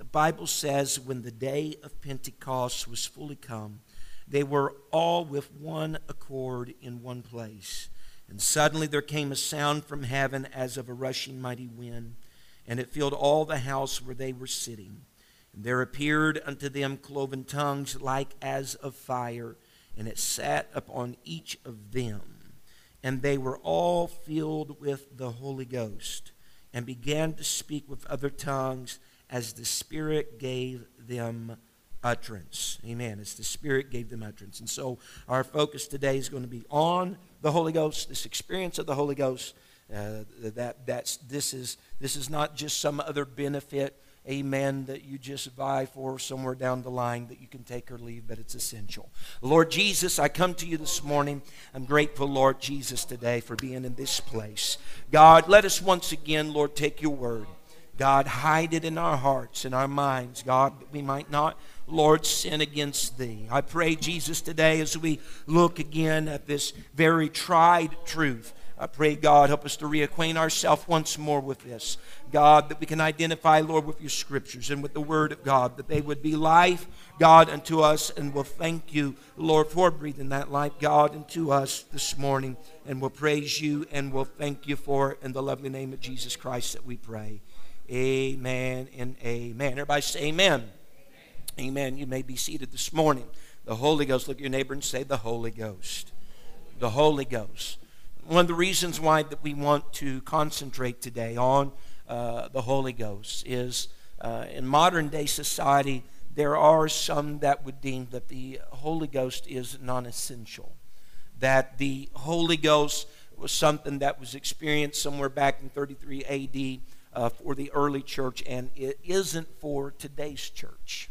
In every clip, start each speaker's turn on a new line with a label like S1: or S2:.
S1: The Bible says, When the day of Pentecost was fully come, they were all with one accord in one place. And suddenly there came a sound from heaven as of a rushing mighty wind, and it filled all the house where they were sitting. And there appeared unto them cloven tongues like as of fire, and it sat upon each of them. And they were all filled with the Holy Ghost, and began to speak with other tongues as the Spirit gave them utterance. Amen. As the Spirit gave them utterance. And so our focus today is going to be on the Holy Ghost, this experience of the Holy Ghost. Uh, that that's this is this is not just some other benefit amen, that you just vie for somewhere down the line that you can take or leave, but it's essential. Lord Jesus, I come to you this morning. I'm grateful, Lord Jesus, today for being in this place. God, let us once again, Lord, take your word. God, hide it in our hearts and our minds, God, that we might not, Lord, sin against thee. I pray, Jesus, today as we look again at this very tried truth. I pray, God, help us to reacquaint ourselves once more with this. God, that we can identify, Lord, with your scriptures and with the word of God, that they would be life, God, unto us. And we'll thank you, Lord, for breathing that life, God, into us this morning. And we'll praise you and we'll thank you for it in the lovely name of Jesus Christ that we pray. Amen and amen. Everybody say amen. Amen. amen. You may be seated this morning. The Holy Ghost. Look at your neighbor and say, The Holy Ghost. The Holy Ghost. One of the reasons why that we want to concentrate today on uh, the Holy Ghost is uh, in modern day society, there are some that would deem that the Holy Ghost is non essential. That the Holy Ghost was something that was experienced somewhere back in 33 AD uh, for the early church, and it isn't for today's church.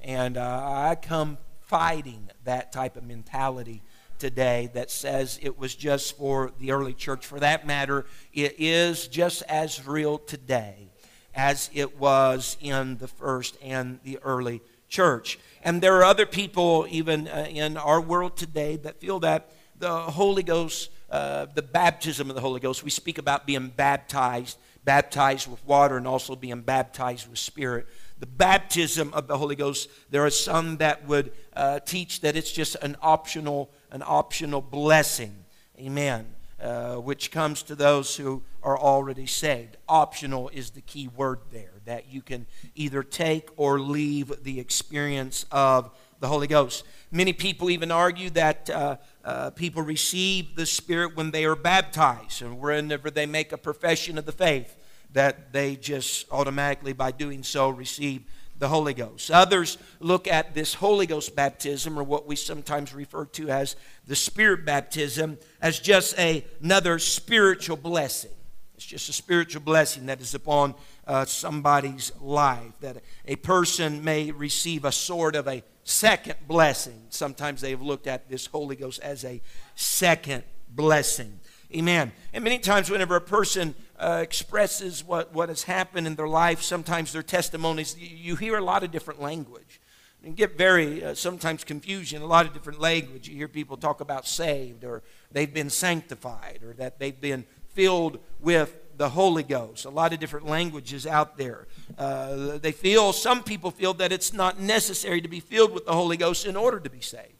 S1: And uh, I come fighting that type of mentality today that says it was just for the early church. For that matter, it is just as real today as it was in the first and the early church. And there are other people, even uh, in our world today, that feel that the Holy Ghost, uh, the baptism of the Holy Ghost, we speak about being baptized baptized with water and also being baptized with spirit. The baptism of the Holy Ghost, there are some that would uh, teach that it's just an optional, an optional blessing. Amen. Uh, which comes to those who are already saved. Optional is the key word there, that you can either take or leave the experience of the Holy Ghost. Many people even argue that uh, uh, people receive the Spirit when they are baptized, and whenever they make a profession of the faith that they just automatically, by doing so, receive the Holy Ghost. Others look at this Holy Ghost baptism, or what we sometimes refer to as the Spirit baptism, as just a, another spiritual blessing. It's just a spiritual blessing that is upon uh, somebody's life, that a person may receive a sort of a second blessing. Sometimes they have looked at this Holy Ghost as a second blessing. Amen. And many times, whenever a person uh, expresses what, what has happened in their life, sometimes their testimonies, you, hear a lot of different language. And get very, uh, sometimes confusion, a lot of different language. You hear people talk about saved, or they've been sanctified, or that they've been filled with the Holy Ghost. A lot of different languages out there. Uh, they feel, some people feel that it's not necessary to be filled with the Holy Ghost in order to be saved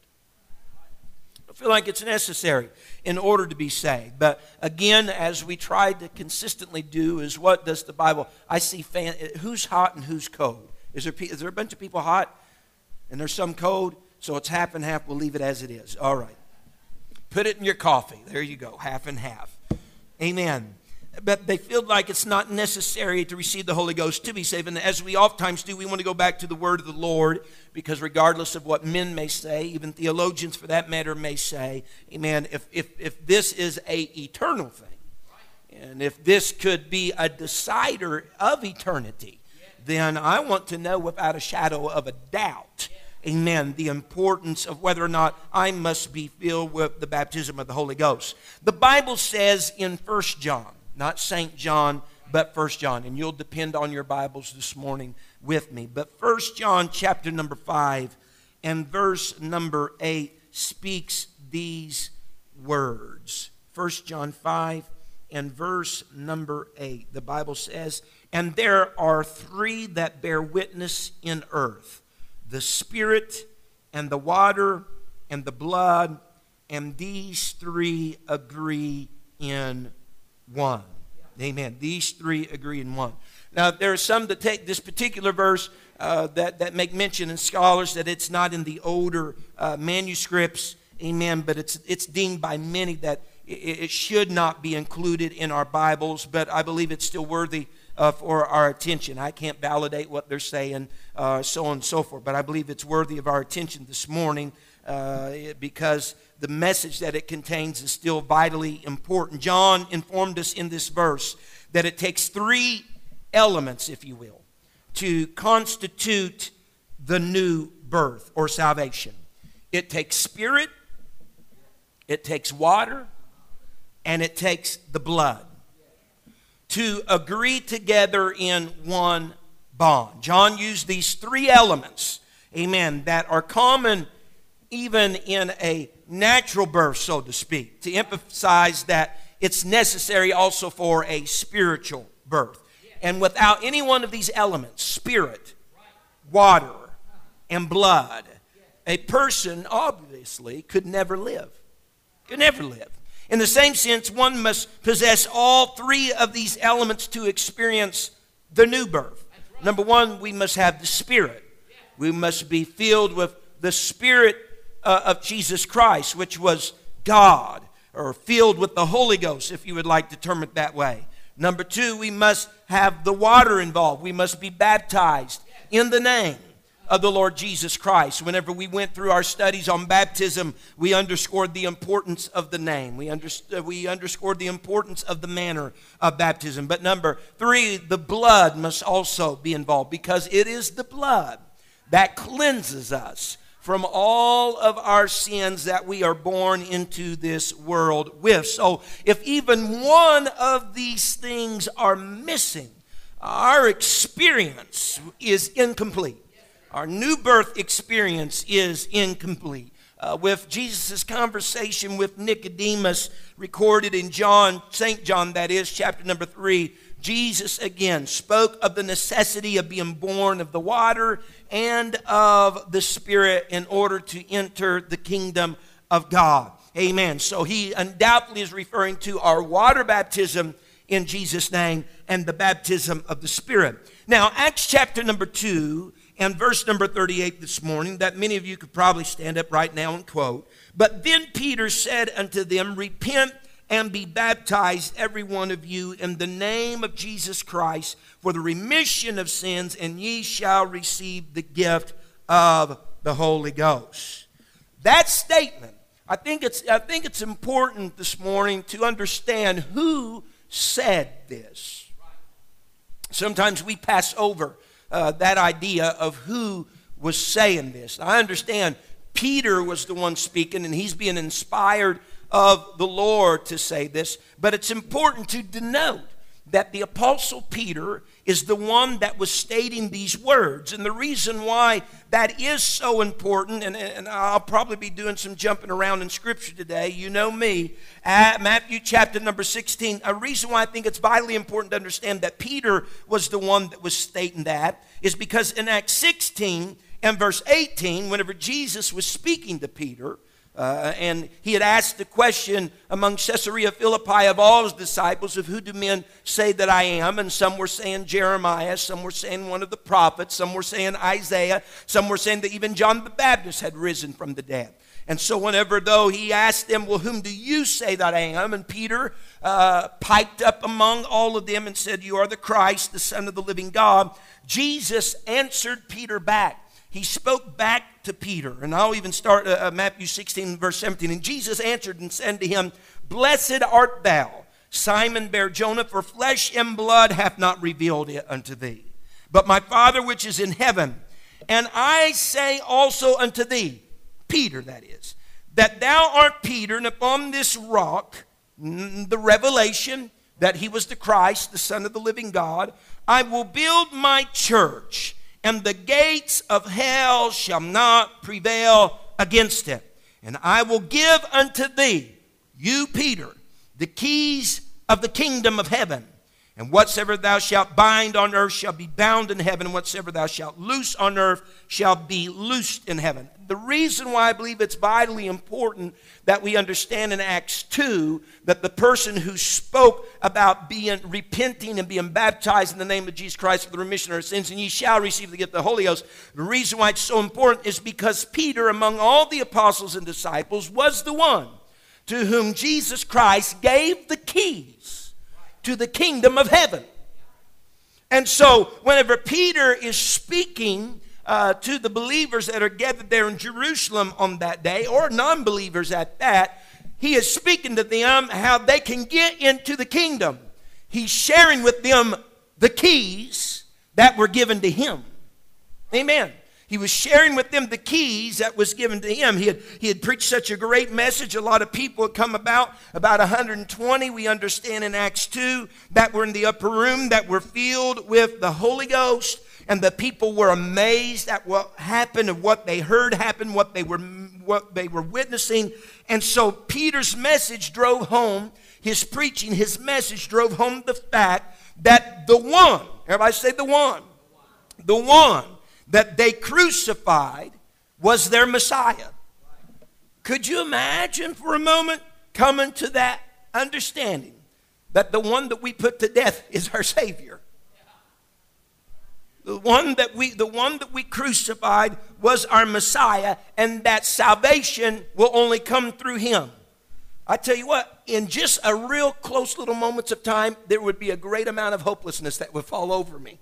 S1: I feel like it's necessary in order to be saved. But again, as we try to consistently do, is what does the Bible? I see fan, who's hot and who's cold. Is there, is there a bunch of people hot and there's some cold? So it's half and half. We'll leave it as it is. All right. Put it in your coffee. There you go, half and half. Amen but they feel like it's not necessary to receive the Holy Ghost to be saved. And as we oftentimes do, we want to go back to the word of the Lord because regardless of what men may say, even theologians for that matter may say, amen, if, if, if this is a eternal thing, and if this could be a decider of eternity, then I want to know without a shadow of a doubt amen, the importance of whether or not I must be filled with the baptism of the Holy Ghost. The Bible says in First John, not St. John, but First John, and you'll depend on your Bibles this morning with me. But First John chapter number 5 and verse number 8 speaks these words. First John 5 and verse number 8. The Bible says, And there are three that bear witness in earth the Spirit, and the water, and the blood, and these three agree in one. Amen. These three agree in one. Now, there are some that take this particular verse uh, that, that make mention in scholars that it's not in the older uh, manuscripts, amen, but it's, it's deemed by many that it should not be included in our Bibles, but I believe it's still worthy uh, for our attention. I can't validate what they're saying, uh, so on and so forth, but I believe it's worthy of our attention this morning uh, because the message that it contains is still vitally important. John informed us in this verse that it takes three elements, if you will, to constitute the new birth or salvation it takes spirit, it takes water, and it takes the blood to agree together in one bond. John used these three elements, amen, that are common even in a natural birth, so to speak, to emphasize that it's necessary also for a spiritual birth. And without any one of these elements, spirit, water, and blood, a person obviously could never live. Could never live. In the same sense, one must possess all three of these elements to experience the new birth. Number one, we must have the Spirit. We must be filled with the Spirit uh, of Jesus Christ, which was God, or filled with the Holy Ghost, if you would like to term it that way. Number two, we must have the water involved. We must be baptized in the name of the Lord Jesus Christ. Whenever we went through our studies on baptism, we underscored the importance of the name. We, underst- we underscored the importance of the manner of baptism. But number three, the blood must also be involved because it is the blood that cleanses us from all of our sins that we are born into this world with. So if even one of these things are missing, our experience is incomplete. Our new birth experience is incomplete. Uh, with Jesus' conversation with Nicodemus, recorded in John, St. John, that is, chapter number three, Jesus again spoke of the necessity of being born of the water and of the Spirit in order to enter the kingdom of God. Amen. So he undoubtedly is referring to our water baptism in Jesus' name and the baptism of the Spirit. Now, Acts chapter number 2 and verse number 38 this morning that many of you could probably stand up right now and quote. But then Peter said unto them, Repent and be baptized, every one of you, in the name of Jesus Christ for the remission of sins, and ye shall receive the gift of the Holy Ghost. That statement, I think it's, I think it's important this morning to understand who said this. Sometimes we pass over uh, that idea of who was saying this. I understand Peter was the one speaking, and he's being inspired of the Lord to say this, but it's important to denote that the Apostle Peter is the one that was stating these words. And the reason why that is so important, and, and I'll probably be doing some jumping around in Scripture today, you know me, at Matthew chapter number 16, a reason why I think it's vitally important to understand that Peter was the one that was stating that is because in Acts 16 and verse 18, whenever Jesus was speaking to Peter, uh, and he had asked the question among Caesarea Philippi of all his disciples of who do men say that I am? And some were saying Jeremiah, some were saying one of the prophets, some were saying Isaiah, some were saying that even John the Baptist had risen from the dead. And so, whenever though he asked them, Well, whom do you say that I am? And Peter uh, piped up among all of them and said, You are the Christ, the Son of the living God. Jesus answered Peter back he spoke back to Peter. And I'll even start uh, uh, Matthew 16, verse 17. And Jesus answered and said to him, Blessed art thou, Simon Bar Jonah, for flesh and blood hath not revealed it unto thee, but my Father which is in heaven. And I say also unto thee, Peter that is, that thou art Peter, and upon this rock, the revelation that he was the Christ, the Son of the living God, I will build my church, and the gates of hell shall not prevail against it. And I will give unto thee, you, Peter, the keys of the kingdom of heaven. And whatsoever thou shalt bind on earth shall be bound in heaven, and whatsoever thou shalt loose on earth shall be loosed in heaven. The reason why I believe it's vitally important that we understand in Acts 2 that the person who spoke about being repenting and being baptized in the name of Jesus Christ for the remission of our sins, and ye shall receive the gift of the Holy Ghost. The reason why it's so important is because Peter, among all the apostles and disciples, was the one to whom Jesus Christ gave the keys to the kingdom of heaven. And so, whenever Peter is speaking uh, to the believers that are gathered there in Jerusalem on that day, or non believers at that, he is speaking to them how they can get into the kingdom. He's sharing with them the keys that were given to him. Amen. He was sharing with them the keys that was given to him. He had, he had preached such a great message. A lot of people had come about, about 120, we understand in Acts 2, that were in the upper room, that were filled with the Holy Ghost. And the people were amazed at what happened and what they heard happen, what they were, what they were witnessing. And so Peter's message drove home, his preaching, his message drove home the fact that the one, everybody say the one, the one that they crucified was their Messiah. Could you imagine for a moment coming to that understanding that the one that we put to death is our Savior? The one that we the one that we crucified was our Messiah and that salvation will only come through him. I tell you what, in just a real close little moments of time, there would be a great amount of hopelessness that would fall over me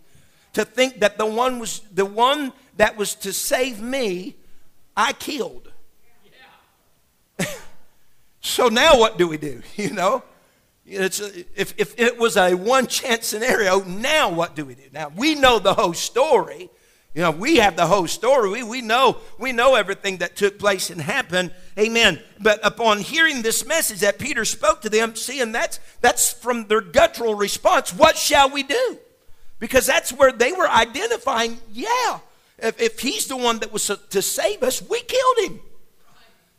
S1: to think that the one was the one that was to save me, I killed. So now what do we do? You know? It's a, if, if it was a one chance scenario, now what do we do? Now we know the whole story. You know, we have the whole story. We, we know we know everything that took place and happened. Amen. But upon hearing this message that Peter spoke to them, seeing that's that's from their guttural response, what shall we do? Because that's where they were identifying, yeah, if, if he's the one that was to save us, we killed him.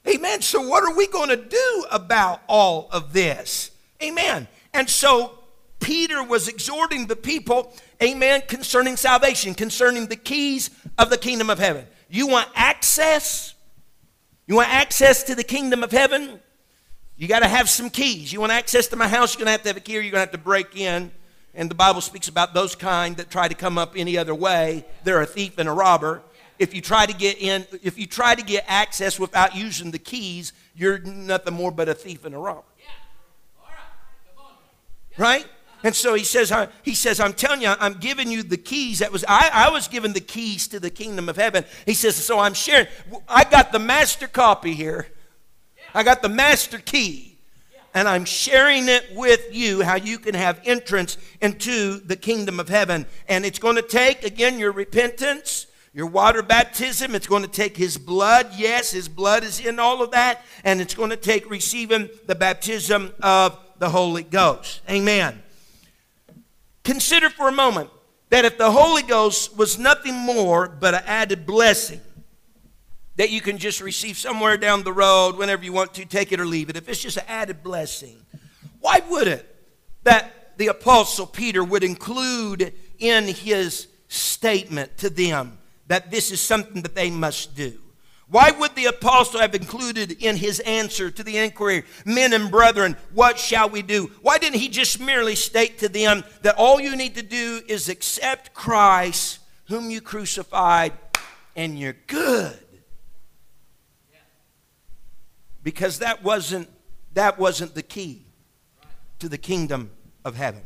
S1: Amen. So, what are we going to do about all of this? Amen. And so, Peter was exhorting the people, amen, concerning salvation, concerning the keys of the kingdom of heaven. You want access? You want access to the kingdom of heaven? You got to have some keys. You want access to my house? You're going to have to have a key, or you're going to have to break in and the Bible speaks about those kind that try to come up any other way. They're a thief and a robber. If you try to get in, if you try to get access without using the keys, you're nothing more but a thief and a robber. Right? And so he says, he says, I'm telling you, I'm giving you the keys. That was I, I was given the keys to the kingdom of heaven. He says, so I'm sharing. I got the master copy here. I got the master key and I'm sharing it with you how you can have entrance into the kingdom of heaven. And it's going to take, again, your repentance, your water baptism. It's going to take His blood. Yes, His blood is in all of that. And it's going to take receiving the baptism of the Holy Ghost. Amen. Consider for a moment that if the Holy Ghost was nothing more but an added blessing, that you can just receive somewhere down the road whenever you want to, take it or leave it, if it's just an added blessing, why would it that the Apostle Peter would include in his statement to them that this is something that they must do? Why would the apostle have included in his answer to the inquiry, men and brethren, what shall we do? Why didn't he just merely state to them that all you need to do is accept Christ, whom you crucified, and you're good? Because that wasn't that wasn't the key to the kingdom of heaven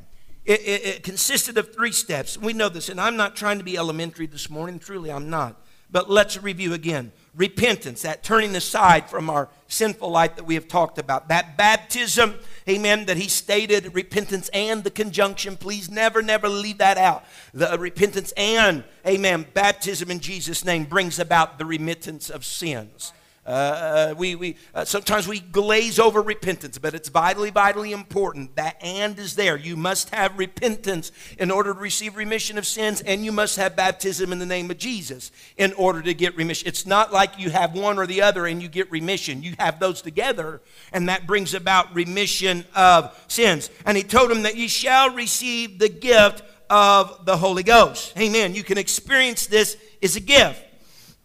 S1: it, it, it, consisted of three steps we know this and i'm not trying to be elementary this morning truly i'm not but let's review again repentance, that turning aside from our sinful life that we have talked about. That baptism, amen, that he stated, repentance and the conjunction. Please never, never leave that out. The repentance and, amen, baptism in Jesus' name brings about the remittance of sins. Uh, we, we, uh, sometimes we glaze over repentance, but it's vitally, vitally important. That and is there. You must have repentance in order to receive remission of sins, and you must have baptism in the name of Jesus in order to get remission. It's not like you have one or the other and you get remission. You have those together, and that brings about remission of sins. And he told him that you shall receive the gift of the Holy Ghost. Amen. You can experience this as a gift.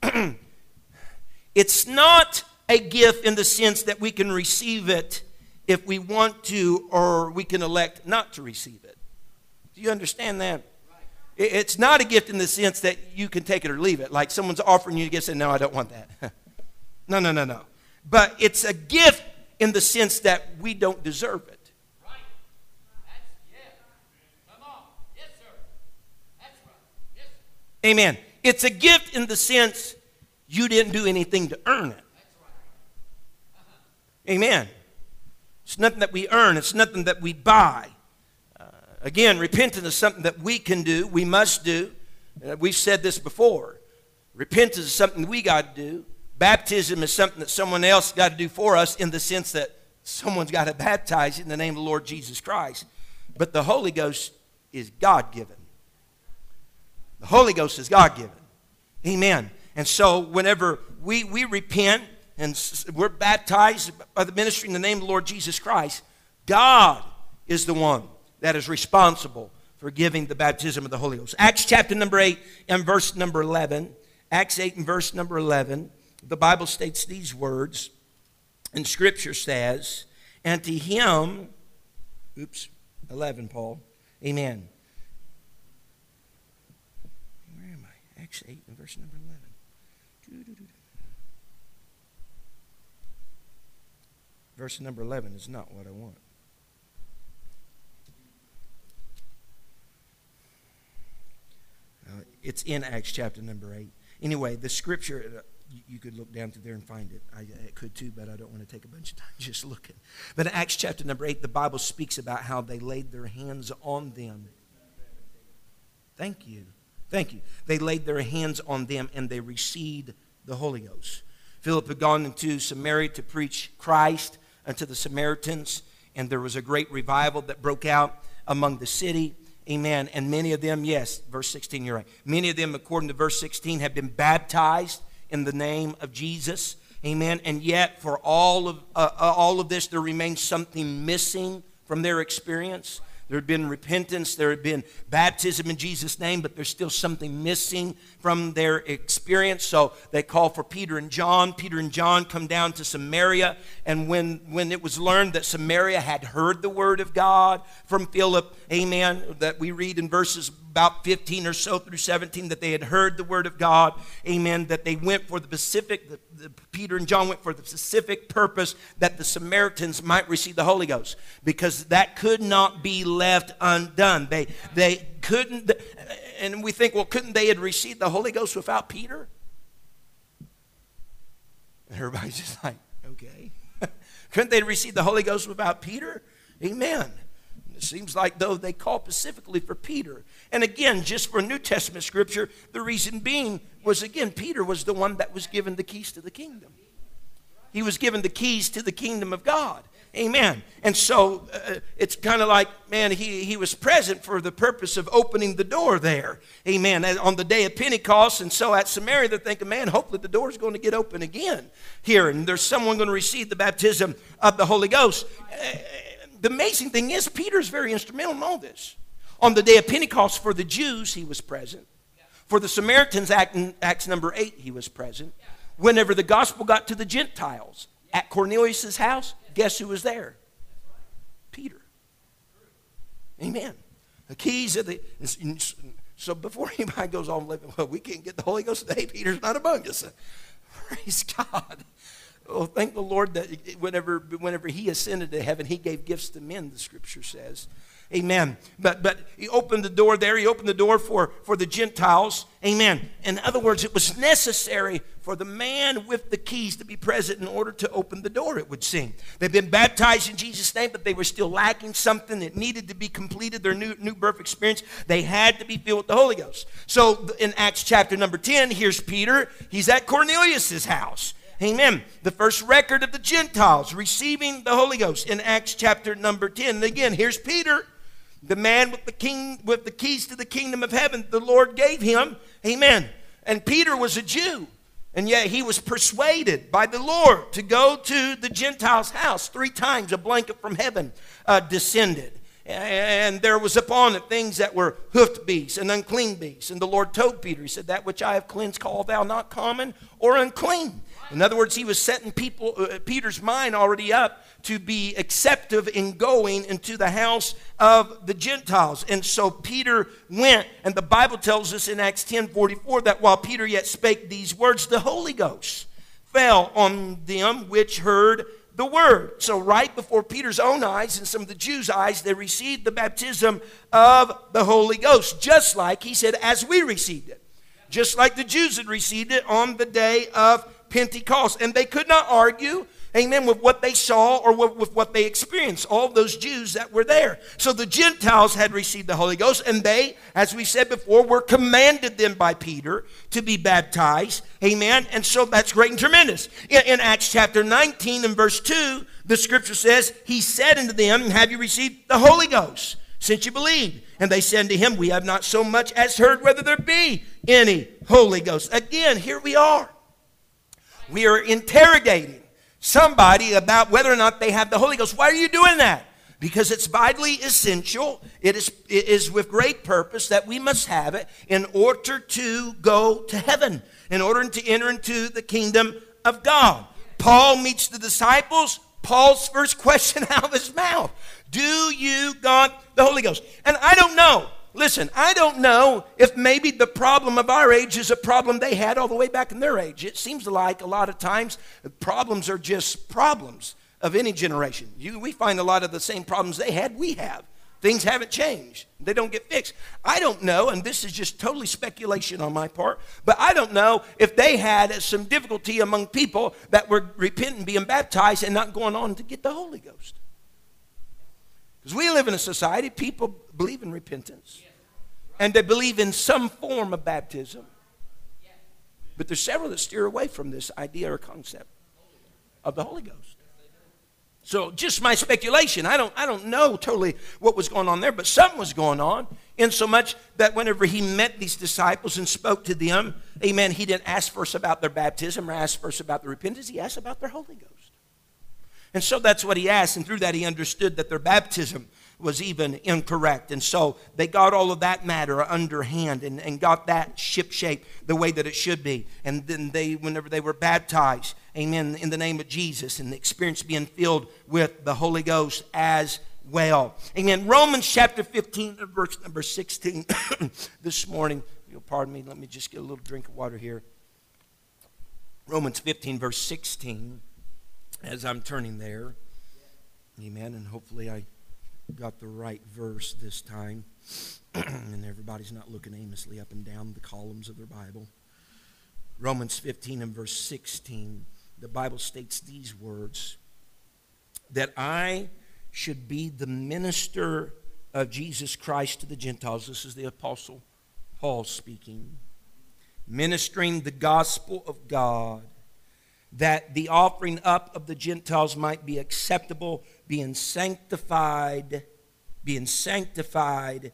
S1: It's not a gift in the sense that we can receive it if we want to, or we can elect not to receive it. Do you understand that? It's not a gift in the sense that you can take it or leave it. Like someone's offering you to get, say, no, I don't want that. no, no, no, no. But it's a gift in the sense that we don't deserve it. Right. That's, yeah. Come on. Yes, sir. That's right. Yes. Amen. It's a gift in the sense you didn't do anything to earn it. Amen. It's nothing that we earn, it's nothing that we buy. Uh, again, repentance is something that we can do, we must do. Uh, we've said this before. Repentance is something we got to do. Baptism is something that someone else got to do for us in the sense that someone's got to baptize in the name of the Lord Jesus Christ. But the Holy Ghost is God given. The Holy Ghost is God given. Amen. And so, whenever we, we repent and we're baptized by the ministry in the name of the Lord Jesus Christ, God is the one that is responsible for giving the baptism of the Holy Ghost. Acts chapter number 8 and verse number 11. Acts 8 and verse number 11. The Bible states these words, and Scripture says, And to him, oops, 11, Paul, amen. Where am I? Acts 8 and verse number 11. Verse number 11 is not what I want. Uh, it's in Acts chapter number 8. Anyway, the scripture, uh, you, you, could look down through there and find it. I, I, could too, but I don't want to take a bunch of time just looking. But in Acts chapter number 8, the Bible speaks about how they laid their hands on them. Thank you. Thank you. They laid their hands on them and they received the Holy Ghost. Philip had gone into Samaria to preach Christ unto the Samaritans, and there was a great revival that broke out among the city. Amen. And many of them, yes, verse 16, you're right. Many of them, according to verse 16, have been baptized in the name of Jesus. Amen. And yet, for all of, uh, uh all of this, there remains something missing from their experience. There had been repentance, there had been baptism in Jesus' name, but there's still something missing from their experience. So they call for Peter and John. Peter and John come down to Samaria. And when, when it was learned that Samaria had heard the word of God from Philip, amen, that we read in verses about 15 or so through 17 that they had heard the word of God, amen, that they went for the specific, the, the, Peter and John went for the specific purpose that the Samaritans might receive the Holy Ghost because that could not be left undone. They, they couldn't, and we think, well, couldn't they have received the Holy Ghost without Peter? And everybody's just like, okay. couldn't they receive the Holy Ghost without Peter? Amen. It seems like, though, they call specifically for Peter. And again, just for New Testament scripture, the reason being was, again, Peter was the one that was given the keys to the kingdom. He was given the keys to the kingdom of God. Amen. And so uh, it's kind of like, man, he, he was present for the purpose of opening the door there. Amen. On the day of Pentecost. And so at Samaria, they're thinking, man, hopefully the door's going to get open again here. And there's someone going to receive the baptism of the Holy Ghost. Uh, the amazing thing is, Peter's very instrumental in all this. On the day of Pentecost, for the Jews, he was present. For the Samaritans, Acts number 8, he was present. Whenever the gospel got to the Gentiles at Cornelius' house, guess who was there? Peter. Amen. The keys of the. So before anybody goes on living, well, we can't get the Holy Ghost today. Peter's not among us. Praise God. Oh, thank the Lord that whenever, whenever he ascended to heaven, he gave gifts to men, the scripture says. Amen. But but he opened the door there. He opened the door for, for the Gentiles. Amen. In other words, it was necessary for the man with the keys to be present in order to open the door, it would seem. They've been baptized in Jesus' name, but they were still lacking something that needed to be completed, their new, new birth experience. They had to be filled with the Holy Ghost. So in Acts chapter number 10, here's Peter. He's at Cornelius' house. Amen. The first record of the Gentiles receiving the Holy Ghost in Acts chapter number 10. And again, here's Peter the man with the king with the keys to the kingdom of heaven. The lord gave him amen. And peter was a jew and yet he was persuaded by the lord to go to the gentiles house. Three times a blanket from heaven uh, descended. And there was upon it things that were hoofed beasts and unclean beasts. And the lord told peter he said that which i have cleansed call thou not common or unclean in other words he was setting people uh, peter's mind already up to be acceptive in going into the house of the Gentiles. And so Peter went, and the Bible tells us in Acts 10 44 that while Peter yet spake these words, the Holy Ghost fell on them which heard the word. So, right before Peter's own eyes and some of the Jews' eyes, they received the baptism of the Holy Ghost, just like he said, as we received it. Just like the Jews had received it on the day of Pentecost. And they could not argue amen, with what they saw or with what they experienced, all those Jews that were there. So the Gentiles had received the Holy Ghost, and they, as we said before, were commanded then by Peter to be baptized, amen. And so that's great and tremendous. In, in Acts chapter 19 and verse 2, the scripture says, He said unto them, Have you received the Holy Ghost? Since you believed. And they said to him, We have not so much as heard whether there be any Holy Ghost. Again, here we are. We are interrogating somebody about whether or not they have the Holy Ghost. Why are you doing that? Because it's vitally essential. It is, it is with great purpose that we must have it in order to go to heaven, in order to enter into the kingdom of God. Paul meets the disciples. Paul's first question out of his mouth Do you got the Holy Ghost? And I don't know Listen, I don't know if maybe the problem of our age is a problem they had all the way back in their age. It seems like a lot of times problems are just problems of any generation. You, we find a lot of the same problems they had, we have. Things haven't changed. They don't get fixed. I don't know, and this is just totally speculation on my part, but I don't know if they had some difficulty among people that were repenting, being baptized, and not going on to get the Holy Ghost. Because we live in a society, people believe in repentance and they believe in some form of baptism. But there's several that steer away from this idea or concept of the Holy Ghost. So just my speculation. I don't, I don't know totally what was going on there, but something was going on. In so much that whenever he met these disciples and spoke to them, amen, he didn't ask first about their baptism or ask first about their repentance. He asked about their Holy Ghost. And so that's what he asked. And through that, he understood that their baptism was even incorrect. And so they got all of that matter underhand and, and got that ship shape the way that it should be. And then they, whenever they were baptized, amen, in the name of Jesus, and the experience being filled with the Holy Ghost as well. Amen. Romans chapter 15, verse number 16 this morning. You'll pardon me, let me just get a little drink of water here. Romans 15, verse 16, as I'm turning there. Amen. And hopefully I got the right verse this time, and everybody's not looking aimlessly up and down the columns of their Bible. Romans 15 and verse 16, the Bible states these words that I should be the minister of Jesus Christ to the Gentiles. This is the Apostle Paul speaking. Ministering the gospel of God, that the offering up of the Gentiles might be acceptable being sanctified, being sanctified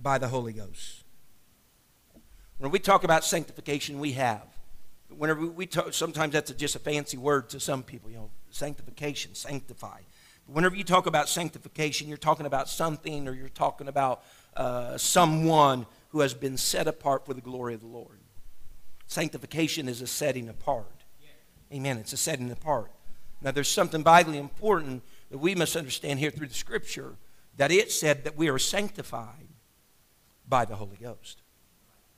S1: by the Holy Ghost. When we talk about sanctification, we have. Whenever we talk, sometimes that's just a fancy word to some people, you know, sanctification, sanctify. But whenever you talk about sanctification, you're talking about something or you're talking about uh, someone who has been set apart for the glory of the Lord. Sanctification is a setting apart. Amen. It's a setting apart. Now, there's something vitally important that we must understand here through the scripture that it said that we are sanctified by the Holy Ghost.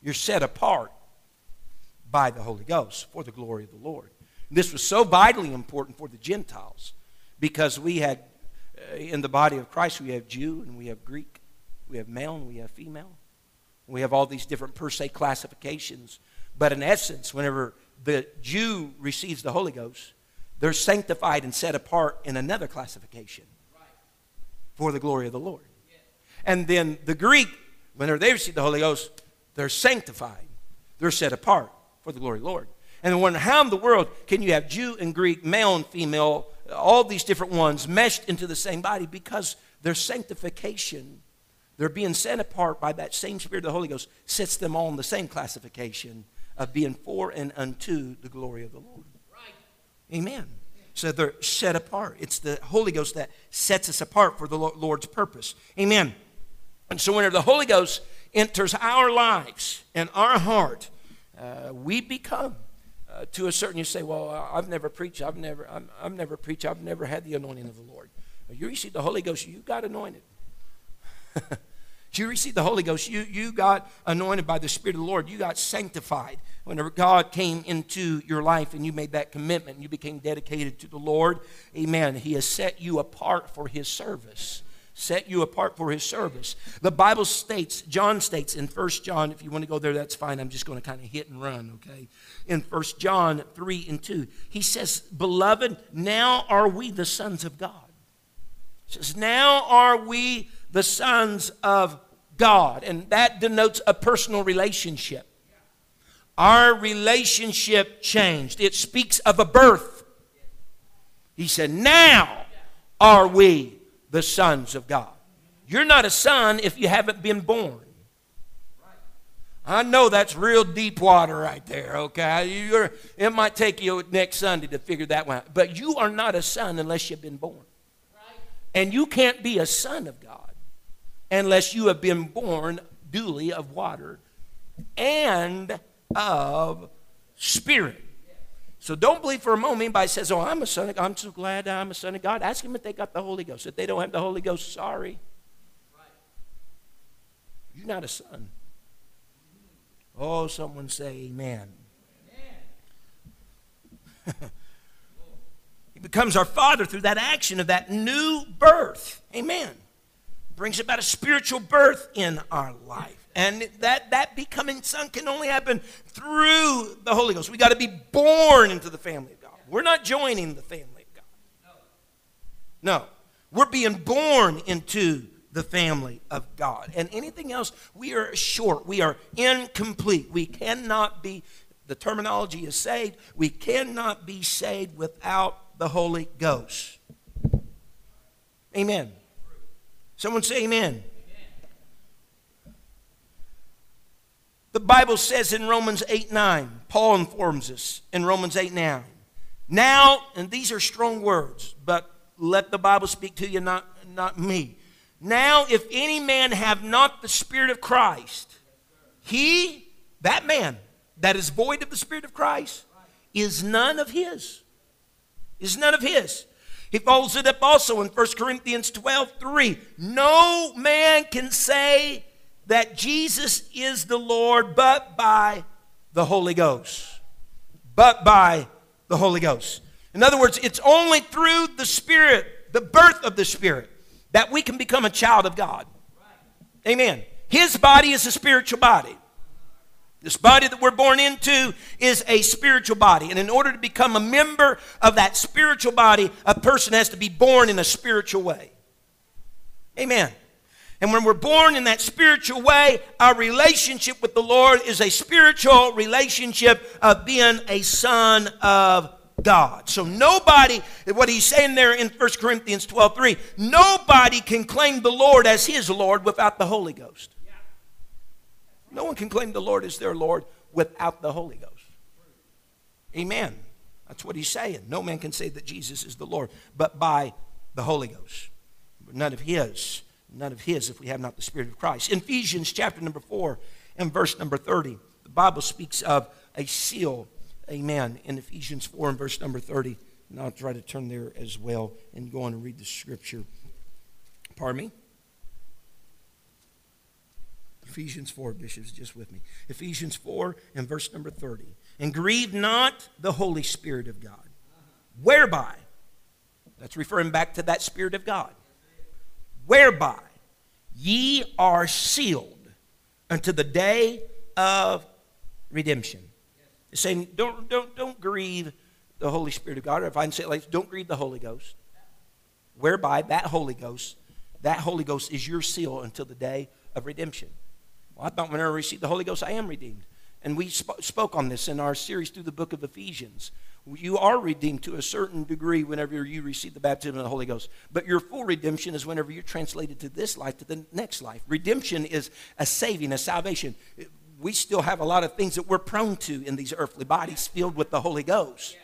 S1: You're set apart by the Holy Ghost for the glory of the Lord. This was so vitally important for the Gentiles because we had uh, in the body of Christ, we have Jew and we have Greek, we have male and we have female. We have all these different per se classifications. But in essence, whenever the Jew receives the Holy Ghost, they're sanctified and set apart in another classification for the glory of the Lord. And then the Greek, whenever they receive the Holy Ghost, they're sanctified. They're set apart for the glory of the Lord. And when how in the world can you have Jew and Greek, male and female, all these different ones meshed into the same body because their sanctification, they're being set apart by that same Spirit of the Holy Ghost, sets them all in the same classification of being for and unto the glory of the Lord. Amen. So they're set apart. It's the Holy Ghost that sets us apart for the Lord's purpose. Amen. And so whenever the Holy Ghost enters our lives and our heart, uh, we become uh, to a certain, you say, well, I've never preached, I've never, i have never preached, I've never had the anointing of the Lord. You receive the Holy Ghost, you got anointed. you received the Holy Ghost, you, you got anointed by the Spirit of the Lord, you got sanctified. Whenever God came into your life and you made that commitment, and you became dedicated to the Lord, amen. He has set you apart for His service set you apart for his service. The Bible states, John states in First John, if you want to go there, that's fine. I'm just going to kind of hit and run, okay? In First John 3 and 2, he says, Beloved, now are we the sons of God. He says, Now are we the sons of God. And that denotes a personal relationship. Our relationship changed. It speaks of a birth. He said, Now are we the sons of God. You're not a son if you haven't been born. I know that's real deep water right there, okay? You're, it might take you next Sunday to figure that one out. But you are not a son unless you've been born. And you can't be a son of God unless you have been born duly of water and of spirit. So don't believe for a moment anybody says, Oh, I'm a son of God. I'm so glad I'm a son of God. Ask them if they got the Holy Ghost. If they don't have the Holy Ghost, sorry. You're not a son. Oh, someone say amen. amen. he becomes our father through that action of that new birth. Amen. Brings about a spiritual birth in our life. And that, that becoming son can only happen through the Holy Ghost. We got to be born into the family of God. We're not joining the family of God. No. We're being born into the family of God. And anything else, we are short. We are incomplete. We cannot be, the terminology is saved, we cannot be saved without the Holy Ghost. Amen. Someone say amen. The Bible says in Romans 8 9, Paul informs us in Romans 8 9. Now, and these are strong words, but let the Bible speak to you, not, not me. Now, if any man have not the Spirit of Christ, he, that man that is void of the Spirit of Christ, is none of his. Is none of his. He follows it up also in 1 Corinthians 12 3. No man can say that Jesus is the Lord but by the Holy Ghost. But by the Holy Ghost. In other words, it's only through the Spirit, the birth of the Spirit, that we can become a child of God. Amen. His body is a spiritual body. This body that we're born into is a spiritual body. And in order to become a member of that spiritual body, a person has to be born in a spiritual way. Amen. And when we're born in that spiritual way, our relationship with the Lord is a spiritual relationship of being a son of God. So nobody, what he's saying there in 1 Corinthians 12 3, nobody can claim the Lord as his Lord without the Holy Ghost. No one can claim the Lord as their Lord without the Holy Ghost. Amen. That's what he's saying. No man can say that Jesus is the Lord, but by the Holy Ghost. None of his none of his if we have not the Spirit of Christ. In Ephesians chapter number 4 and verse number 30, the Bible speaks of a seal, amen, in Ephesians 4 and verse number 30. And I'll try to turn there as well and go on and read the scripture. Pardon me? Ephesians 4, bishops, just with me. Ephesians 4 and verse number 30. And grieve not the Holy Spirit of God, whereby, that's referring back to that Spirit of God whereby ye are sealed unto the day of redemption. It's saying, don't, don't, don't grieve the Holy Spirit of God, or if I can say it like don't grieve the Holy Ghost. Whereby that Holy Ghost, that Holy Ghost is your seal until the day of redemption. Well, I thought whenever I received the Holy Ghost, I am redeemed. And we sp- spoke on this in our series through the book of Ephesians. You are redeemed to a certain degree whenever you receive the baptism of the Holy Ghost. But your full redemption is whenever you're translated to this life, to the next life. Redemption is a saving, a salvation. We still have a lot of things that we're prone to in these earthly bodies filled with the Holy Ghost.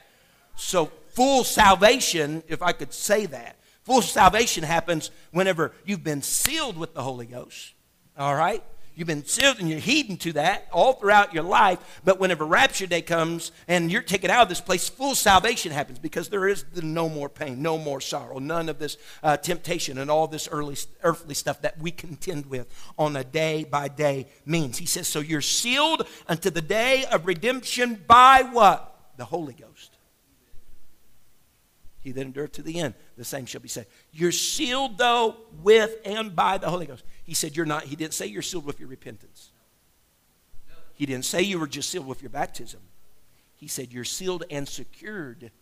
S1: So, full salvation, if I could say that, full salvation happens whenever you've been sealed with the Holy Ghost. All right? You've been sealed and you're heeding to that all throughout your life. But whenever rapture day comes and you're taken out of this place, full salvation happens because there is the no more pain, no more sorrow, none of this uh, temptation and all this early, earthly stuff that we contend with on a day by day means. He says, So you're sealed unto the day of redemption by what? The Holy Ghost. He that endureth to the end, the same shall be saved. You're sealed, though, with and by the Holy Ghost. He said, You're not, he didn't say you're sealed with your repentance. He didn't say you were just sealed with your baptism. He said, You're sealed and secured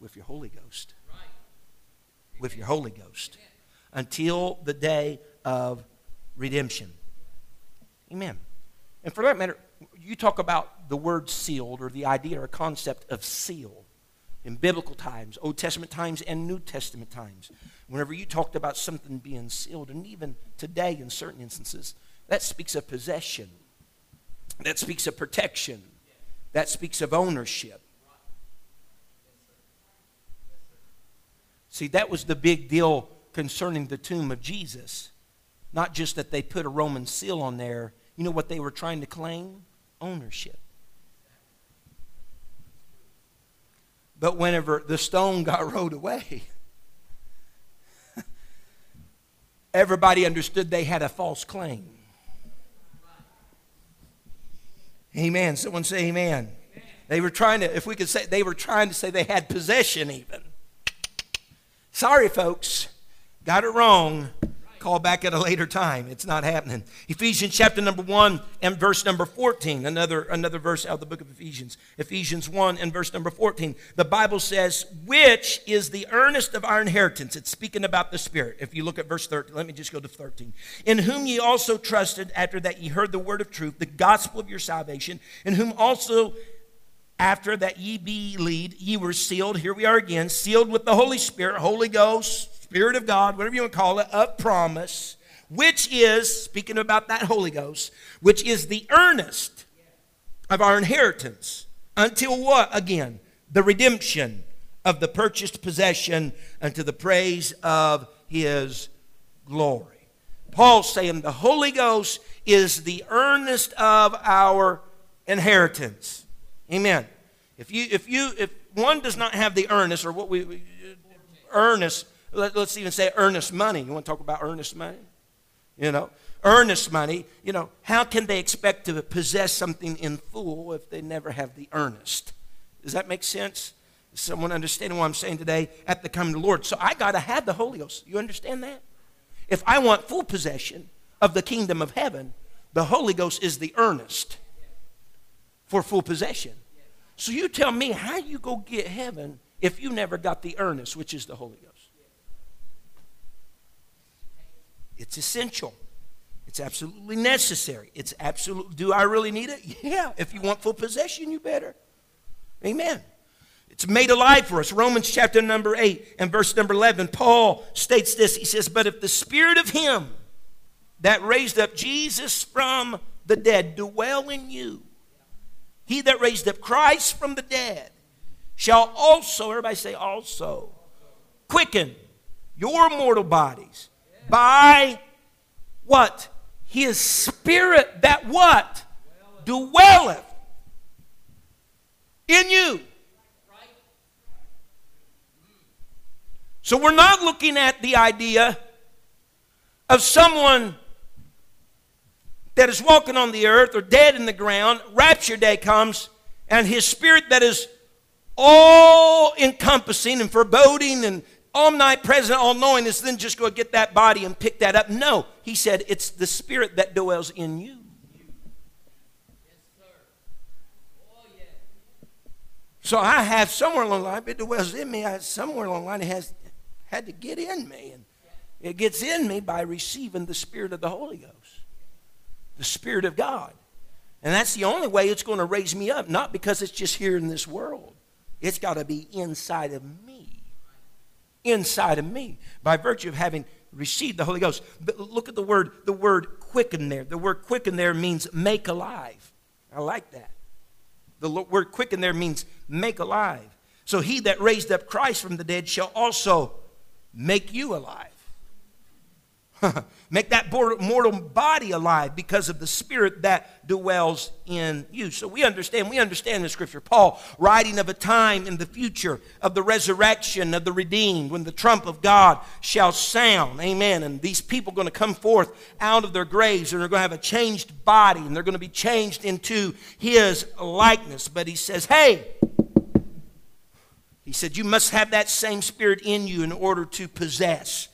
S1: with your Holy Ghost. Right. With your Holy Ghost. Until the day of redemption. Amen. And for that matter, you talk about the word sealed or the idea or concept of seal in biblical times, Old Testament times, and New Testament times. Whenever you talked about something being sealed, and even today in certain instances, that speaks of possession, that speaks of protection, that speaks of ownership. See, that was the big deal concerning the tomb of Jesus. Not just that they put a Roman seal on there. You know what they were trying to claim? Ownership. But whenever the stone got rolled away, everybody understood they had a false claim. Amen. Someone say amen. amen. They were trying to, if we could say, they were trying to say they had possession even. Sorry, folks. Got it wrong call back at a later time. It's not happening. Ephesians chapter number 1 and verse number 14. Another, another verse out of the book of Ephesians. Ephesians 1 and verse number 14. The Bible says, which is the earnest of our inheritance. It's speaking about the Spirit. If you look at verse 13, let me just go to 13. In whom ye also trusted after that ye heard the word of truth, the gospel of your salvation, in whom also after that ye believed, ye were sealed. Here we are again, sealed with the Holy Spirit, Holy Ghost, Spirit of God, whatever you want to call it, of promise, which is, speaking about that Holy Ghost, which is the earnest of our inheritance until what? Again, the redemption of the purchased possession unto the praise of his glory. Paul's saying the Holy Ghost is the earnest of our inheritance. Amen. If you if you if one does not have the earnest or what we earnest let, us even say earnest money. You want to talk about earnest money? You know, earnest money, you know, how can they expect to possess something in full if they never have the earnest? Does that make sense? Someone understanding what I'm saying today at the coming of the Lord? So I got to have the Holy Ghost. You understand that? If I want full possession of the kingdom of heaven, the Holy Ghost is the earnest for full possession. So you tell me how you go get heaven if you never got the earnest, which is the Holy Ghost. It's essential. It's absolutely necessary. It's absolute. Do I really need it? Yeah. If you want full possession, you better. Amen. It's made alive for us. Romans chapter number 8 and verse number 11. Paul states this. He says, But if the spirit of him that raised up Jesus from the dead dwell in you, he that raised up Christ from the dead shall also, everybody say also, quicken your mortal bodies by what? His spirit that what? Dwelleth in you. So we're not looking at the idea of someone that is walking on the earth or dead in the ground. Rapture day comes, and his spirit that is all encompassing and foreboding and omnipresent, all knowing is then just go get that body and pick that up. No, he said it's the spirit that dwells in you. So I have somewhere along the line, it dwells in me. I, somewhere along the line, it has had to get in me. And it gets in me by receiving the Spirit of the Holy Ghost, the Spirit of God. And that's the only way it's going to raise me up, not because it's just here in this world. It's got to be inside of me. Inside of me. By virtue of having received the Holy Ghost. But look at the word, the word quicken there. The word quicken there means make alive. I like that. The word quicken there means make alive. So he that raised up Christ from the dead shall also make you alive. Make that mortal body alive because of the spirit that dwells in you. So we understand, we understand the scripture. Paul writing of a time in the future of the resurrection of the redeemed when the trump of God shall sound. Amen. And these people are going to come forth out of their graves and they're going to have a changed body and they're going to be changed into his likeness. But he says, hey, he said, you must have that same spirit in you in order to possess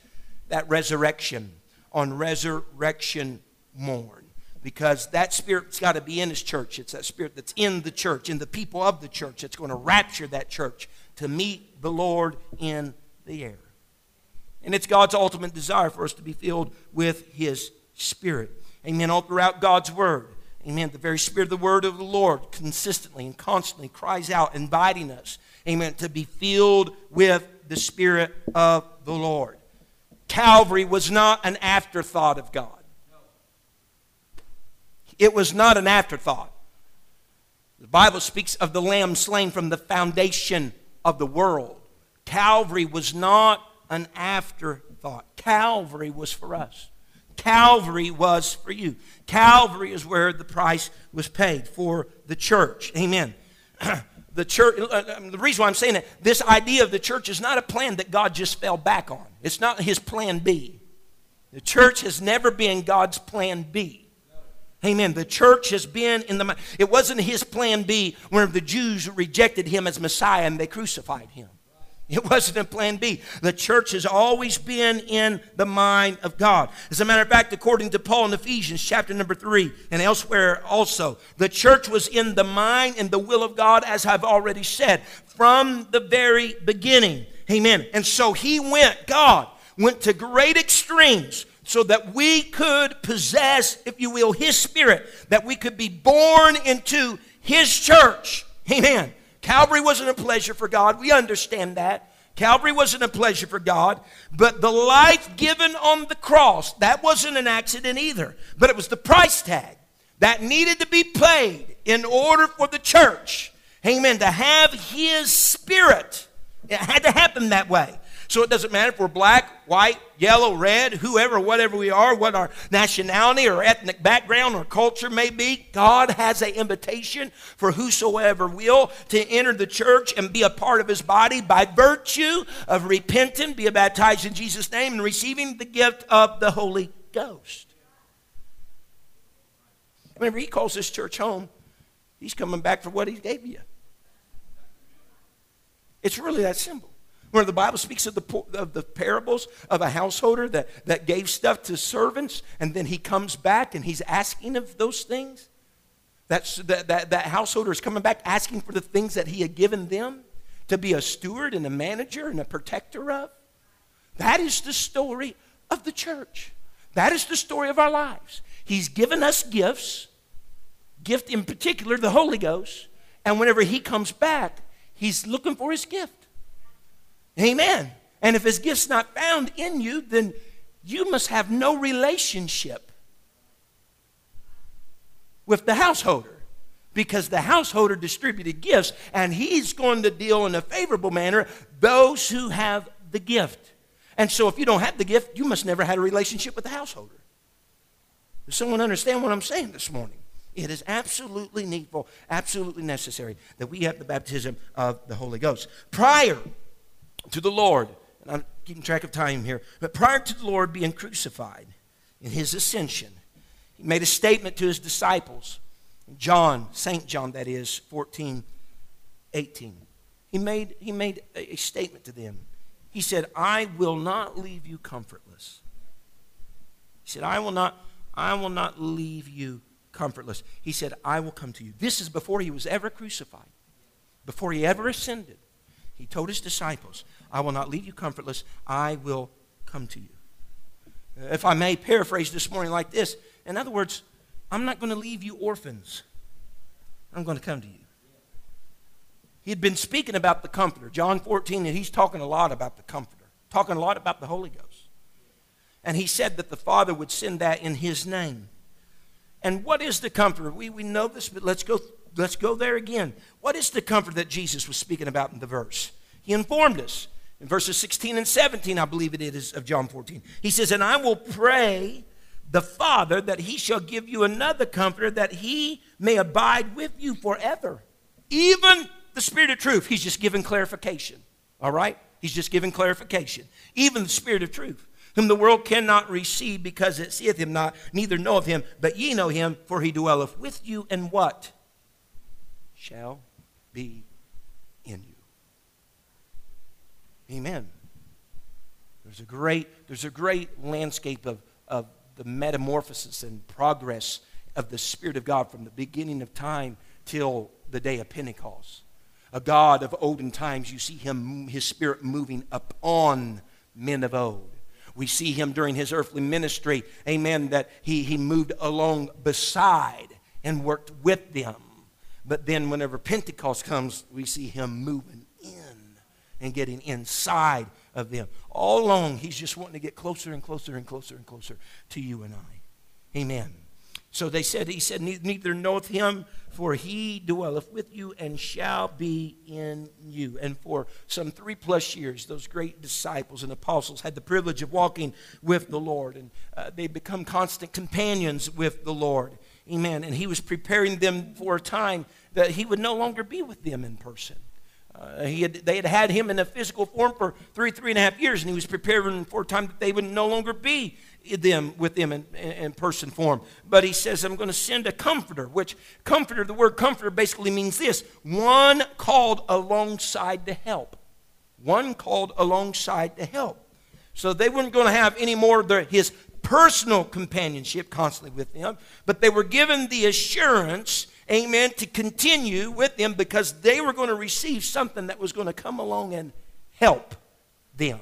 S1: that resurrection on resurrection morn because that spirit's got to be in his church. It's that spirit that's in the church, in the people of the church, that's going to rapture that church to meet the Lord in the air. And it's God's ultimate desire for us to be filled with his spirit. Amen. All throughout God's word. Amen. The very spirit of the word of the Lord consistently and constantly cries out, inviting us, amen, to be filled with the spirit of the Lord. Calvary was not an afterthought of God. It was not an afterthought. The Bible speaks of the lamb slain from the foundation of the world. Calvary was not an afterthought. Calvary was for us. Calvary was for you. Calvary is where the price was paid for the church. Amen. the church, uh, uh, the reason why I'm saying that, this idea of the church is not a plan that God just fell back on. It's not his plan B. The church has never been God's plan B. Amen. The church has been in the. It wasn't his plan B when the Jews rejected him as Messiah and they crucified him. It wasn't a plan B. The church has always been in the mind of God. As a matter of fact, according to Paul in Ephesians chapter number 3 and elsewhere also, the church was in the mind and the will of God, as I've already said, from the very beginning. Amen. And so he went, God went to great extremes so that we could possess, if you will, his spirit, that we could be born into his church. Amen. Calvary wasn't a pleasure for God. We understand that. Calvary wasn't a pleasure for God, but the life given on the cross, that wasn't an accident either. But it was the price tag that needed to be paid in order for the church, amen, to have his spirit. It had to happen that way. So it doesn't matter if we're black, white, yellow, red, whoever, whatever we are, what our nationality or ethnic background or culture may be. God has an invitation for whosoever will to enter the church and be a part of his body by virtue of repenting, be baptized in Jesus' name, and receiving the gift of the Holy Ghost. Whenever he calls this church home, he's coming back for what he gave you. It's really that simple. Where the Bible speaks of the, of the parables of a householder that, that gave stuff to servants and then he comes back and he's asking of those things. That's, that, that, that householder is coming back asking for the things that he had given them to be a steward and a manager and a protector of. That is the story of the church. That is the story of our lives. He's given us gifts, gift in particular, the Holy Ghost, and whenever he comes back, he's looking for his gift. Amen. And if his gift's not found in you, then you must have no relationship with the householder because the householder distributed gifts and he's going to deal in a favorable manner those who have the gift. And so if you don't have the gift, you must never had a relationship with the householder. Does someone understand what I'm saying this morning? It is absolutely needful, absolutely necessary that we have the baptism of the Holy Ghost. Prior to the Lord, and I'm keeping track of time here, but prior to the Lord being crucified in his ascension, he made a statement to his disciples. John, St. John, that is, 14, 18. He made, he made a statement to them. He said, I will not leave you comfortless. He said, I will not, I will not leave you comfortless. He said, I will come to you. This is before he was ever crucified, before he ever ascended. He told his disciples, I will not leave you comfortless. I will come to you. Uh, if I may paraphrase this morning like this, in other words, I'm not going to leave you orphans. I'm going to come to you. He had been speaking about the Comforter, John 14, and he's talking a lot about the Comforter, talking a lot about the Holy Ghost. And he said that the Father would send that in his name. And what is the Comforter? We, we know this, but let's go, let's go there again. What is the comfort that Jesus was speaking about in the verse? He informed us in verses 16 and 17, I believe it is, of John 14. He says, And I will pray the Father that he shall give you another comforter that he may abide with you forever. Even the Spirit of truth, he's just giving clarification. All right? He's just giving clarification. Even the Spirit of truth, whom the world cannot receive because it seeth him not, neither knoweth him, but ye know him, for he dwelleth with you, and what? Shall be in you. Amen. There's a great, there's a great landscape of, of the metamorphosis and progress of the Spirit of God from the beginning of time till the day of Pentecost. A God of olden times, you see him, his spirit moving upon men of old. We see him during his earthly ministry, amen, that he, he moved along beside and worked with them. But then, whenever Pentecost comes, we see him moving in and getting inside of them. All along, he's just wanting to get closer and closer and closer and closer to you and I. Amen. So they said, He said, Neither knoweth him, for he dwelleth with you and shall be in you. And for some three plus years, those great disciples and apostles had the privilege of walking with the Lord, and uh, they become constant companions with the Lord. Amen. And he was preparing them for a time that he would no longer be with them in person. Uh, he had, they had had him in a physical form for three, three and a half years, and he was preparing them for a time that they would no longer be them with them in, in, person form. But he says, I'm going to send a comforter, which comforter, the word comforter basically means this one called alongside to help. One called alongside to help. So they weren't going to have any more of his personal companionship constantly with them, but they were given the assurance, amen, to continue with them because they were going to receive something that was going to come along and help them.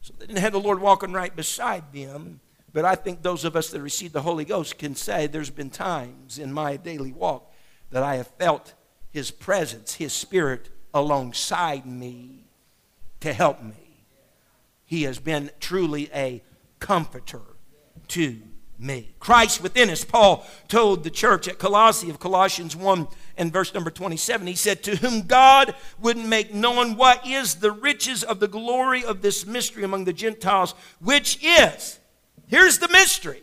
S1: So they didn't have the Lord walking right beside them. But I think those of us that receive the Holy Ghost can say there's been times in my daily walk that I have felt His presence, His Spirit alongside me to help me. He has been truly a comforter to me. Christ within us, Paul told the church at Colossae of Colossians 1 and verse number 27, he said, To whom God would make known what is the riches of the glory of this mystery among the Gentiles, which is, here's the mystery.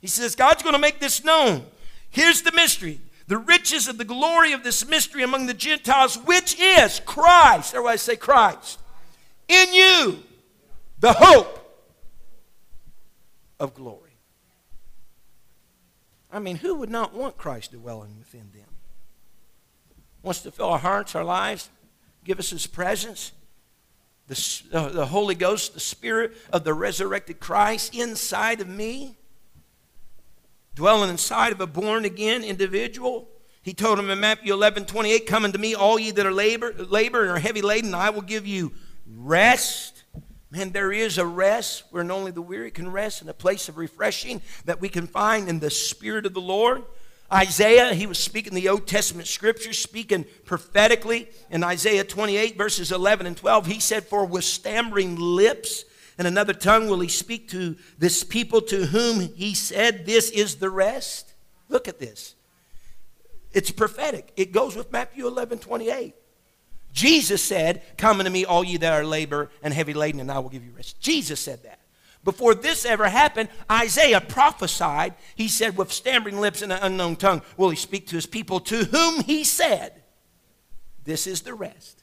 S1: He says, God's going to make this known. Here's the mystery. The riches of the glory of this mystery among the Gentiles, which is Christ. Everybody say Christ. In you, the hope of glory. I mean, who would not want Christ dwelling within them? Wants to fill our hearts, our lives, give us His presence, the, uh, the Holy Ghost, the Spirit of the resurrected Christ inside of me, dwelling inside of a born again individual. He told him in Matthew 11 28, Come unto me, all ye that are labor, labor and are heavy laden, I will give you rest. Man, there is a rest where only the weary can rest, and a place of refreshing that we can find in the Spirit of the Lord. Isaiah, he was speaking the Old Testament scriptures, speaking prophetically in Isaiah 28, verses 11 and 12. He said, For with stammering lips and another tongue will he speak to this people to whom he said, This is the rest. Look at this. It's prophetic. It goes with Matthew 11, 28. Jesus said, Come unto me, all ye that are labor and heavy laden, and I will give you rest. Jesus said that. Before this ever happened, Isaiah prophesied. He said, With stammering lips and an unknown tongue will he speak to his people, to whom he said, This is the rest.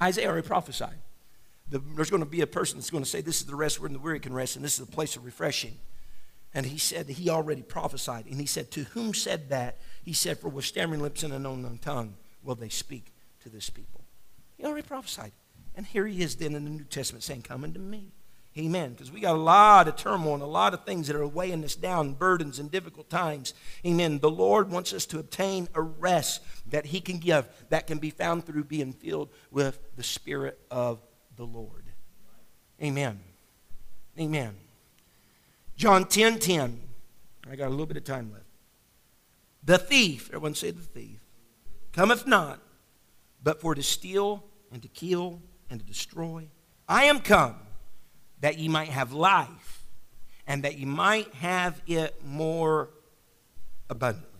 S1: Isaiah already prophesied. The, there's going to be a person that's going to say, This is the rest where the weary can rest, and this is a place of refreshing. And he said, He already prophesied. And he said, To whom said that? He said, For with stammering lips and an unknown tongue will they speak to this people. He already prophesied. And here he is then in the New Testament saying, Come unto me. Amen. Because we got a lot of turmoil and a lot of things that are weighing us down, burdens and difficult times. Amen. The Lord wants us to obtain a rest that He can give that can be found through being filled with the Spirit of the Lord. Amen. Amen. John 10 10. I got a little bit of time left. The thief, everyone say the thief, cometh not, but for to steal and to kill and to destroy. I am come that ye might have life, and that ye might have it more abundantly.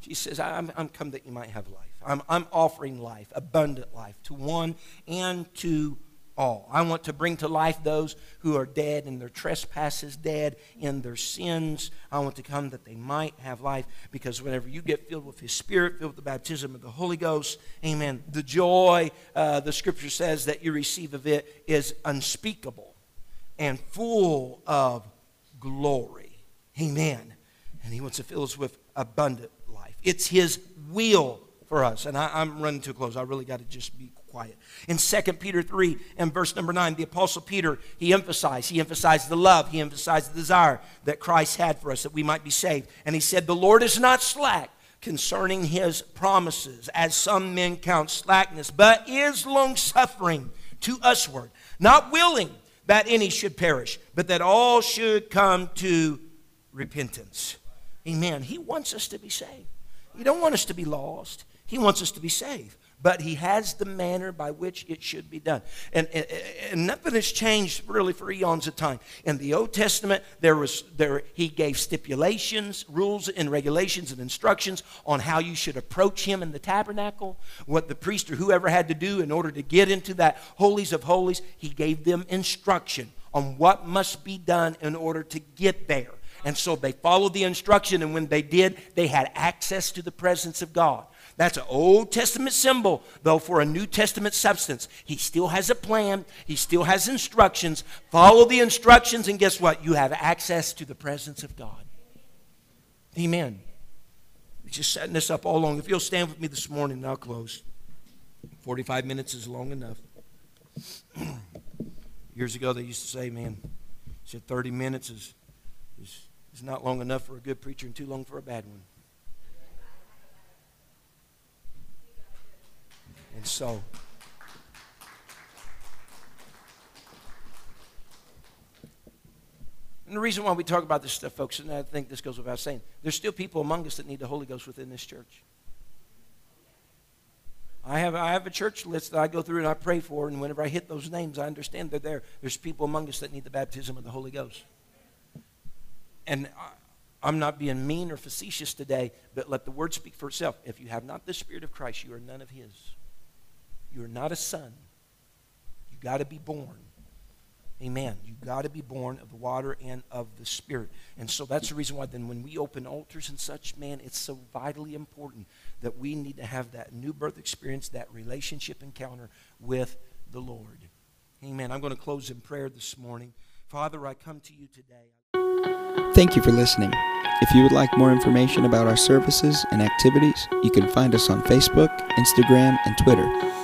S1: She says, I'm, I'm come that you might have life. I'm, I'm offering life, abundant life, to one and to all. I want to bring to life those who are dead in their trespasses, dead in their sins. I want to come that they might have life because whenever you get filled with His Spirit, filled with the baptism of the Holy Ghost, amen, the joy, uh, the scripture says that you receive of it is unspeakable and full of glory. Amen. And He wants to fill us with abundant life. It's His will for us. And I, am running too close. I really got to just be quiet. In 2 Peter 3 and verse number 9, the Apostle Peter, he emphasized, he emphasized the love, he emphasized the desire that Christ had for us that we might be saved. And he said, The Lord is not slack concerning his promises, as some men count slackness, but is long suffering to usward, not willing that any should perish, but that all should come to repentance. Amen. He wants us to be saved. He don't want us to be lost. He wants us to be saved but he has the manner by which it should be done. And, and, and, nothing has changed really for eons of time. In the Old Testament, there was there he gave stipulations, rules, and regulations and instructions on how you should approach him in the tabernacle, what the priest or whoever had to do in order to get into that holies of holies. He gave them instruction on what must be done in order to get there. And so they followed the instruction, and when they did, they had access to the presence of God. That's an Old Testament symbol, though, for a New Testament substance. He still has a plan, he still has instructions. Follow the instructions, and guess what? You have access to the presence of God. Amen. Just setting this up all along. If you'll stand with me this morning, I'll close. 45 minutes is long enough. Years ago, they used to say, man, said 30 minutes is, is, is not long enough for a good preacher and too long for a bad one. And so, and the reason why we talk about this stuff, folks, and I think this goes without saying, there's still people among us that need the Holy Ghost within this church. I have, I have a church list that I go through and I pray for, and whenever I hit those names, I understand they're there. There's people among us that need the baptism of the Holy Ghost. And I, I'm not being mean or facetious today, but let the word speak for itself. If you have not the Spirit of Christ, you are none of His. You're not a son. You got to be born. Amen. You got to be born of the water and of the Spirit. And so that's the reason why then when we open altars and such, man, it's so vitally important that we need to have that new birth experience, that relationship encounter with the Lord. Amen. I'm going to close in prayer this morning. Father, I come to you today.
S2: Thank you for listening. If you would like more information about our services and activities, you can find us on Facebook, Instagram, and Twitter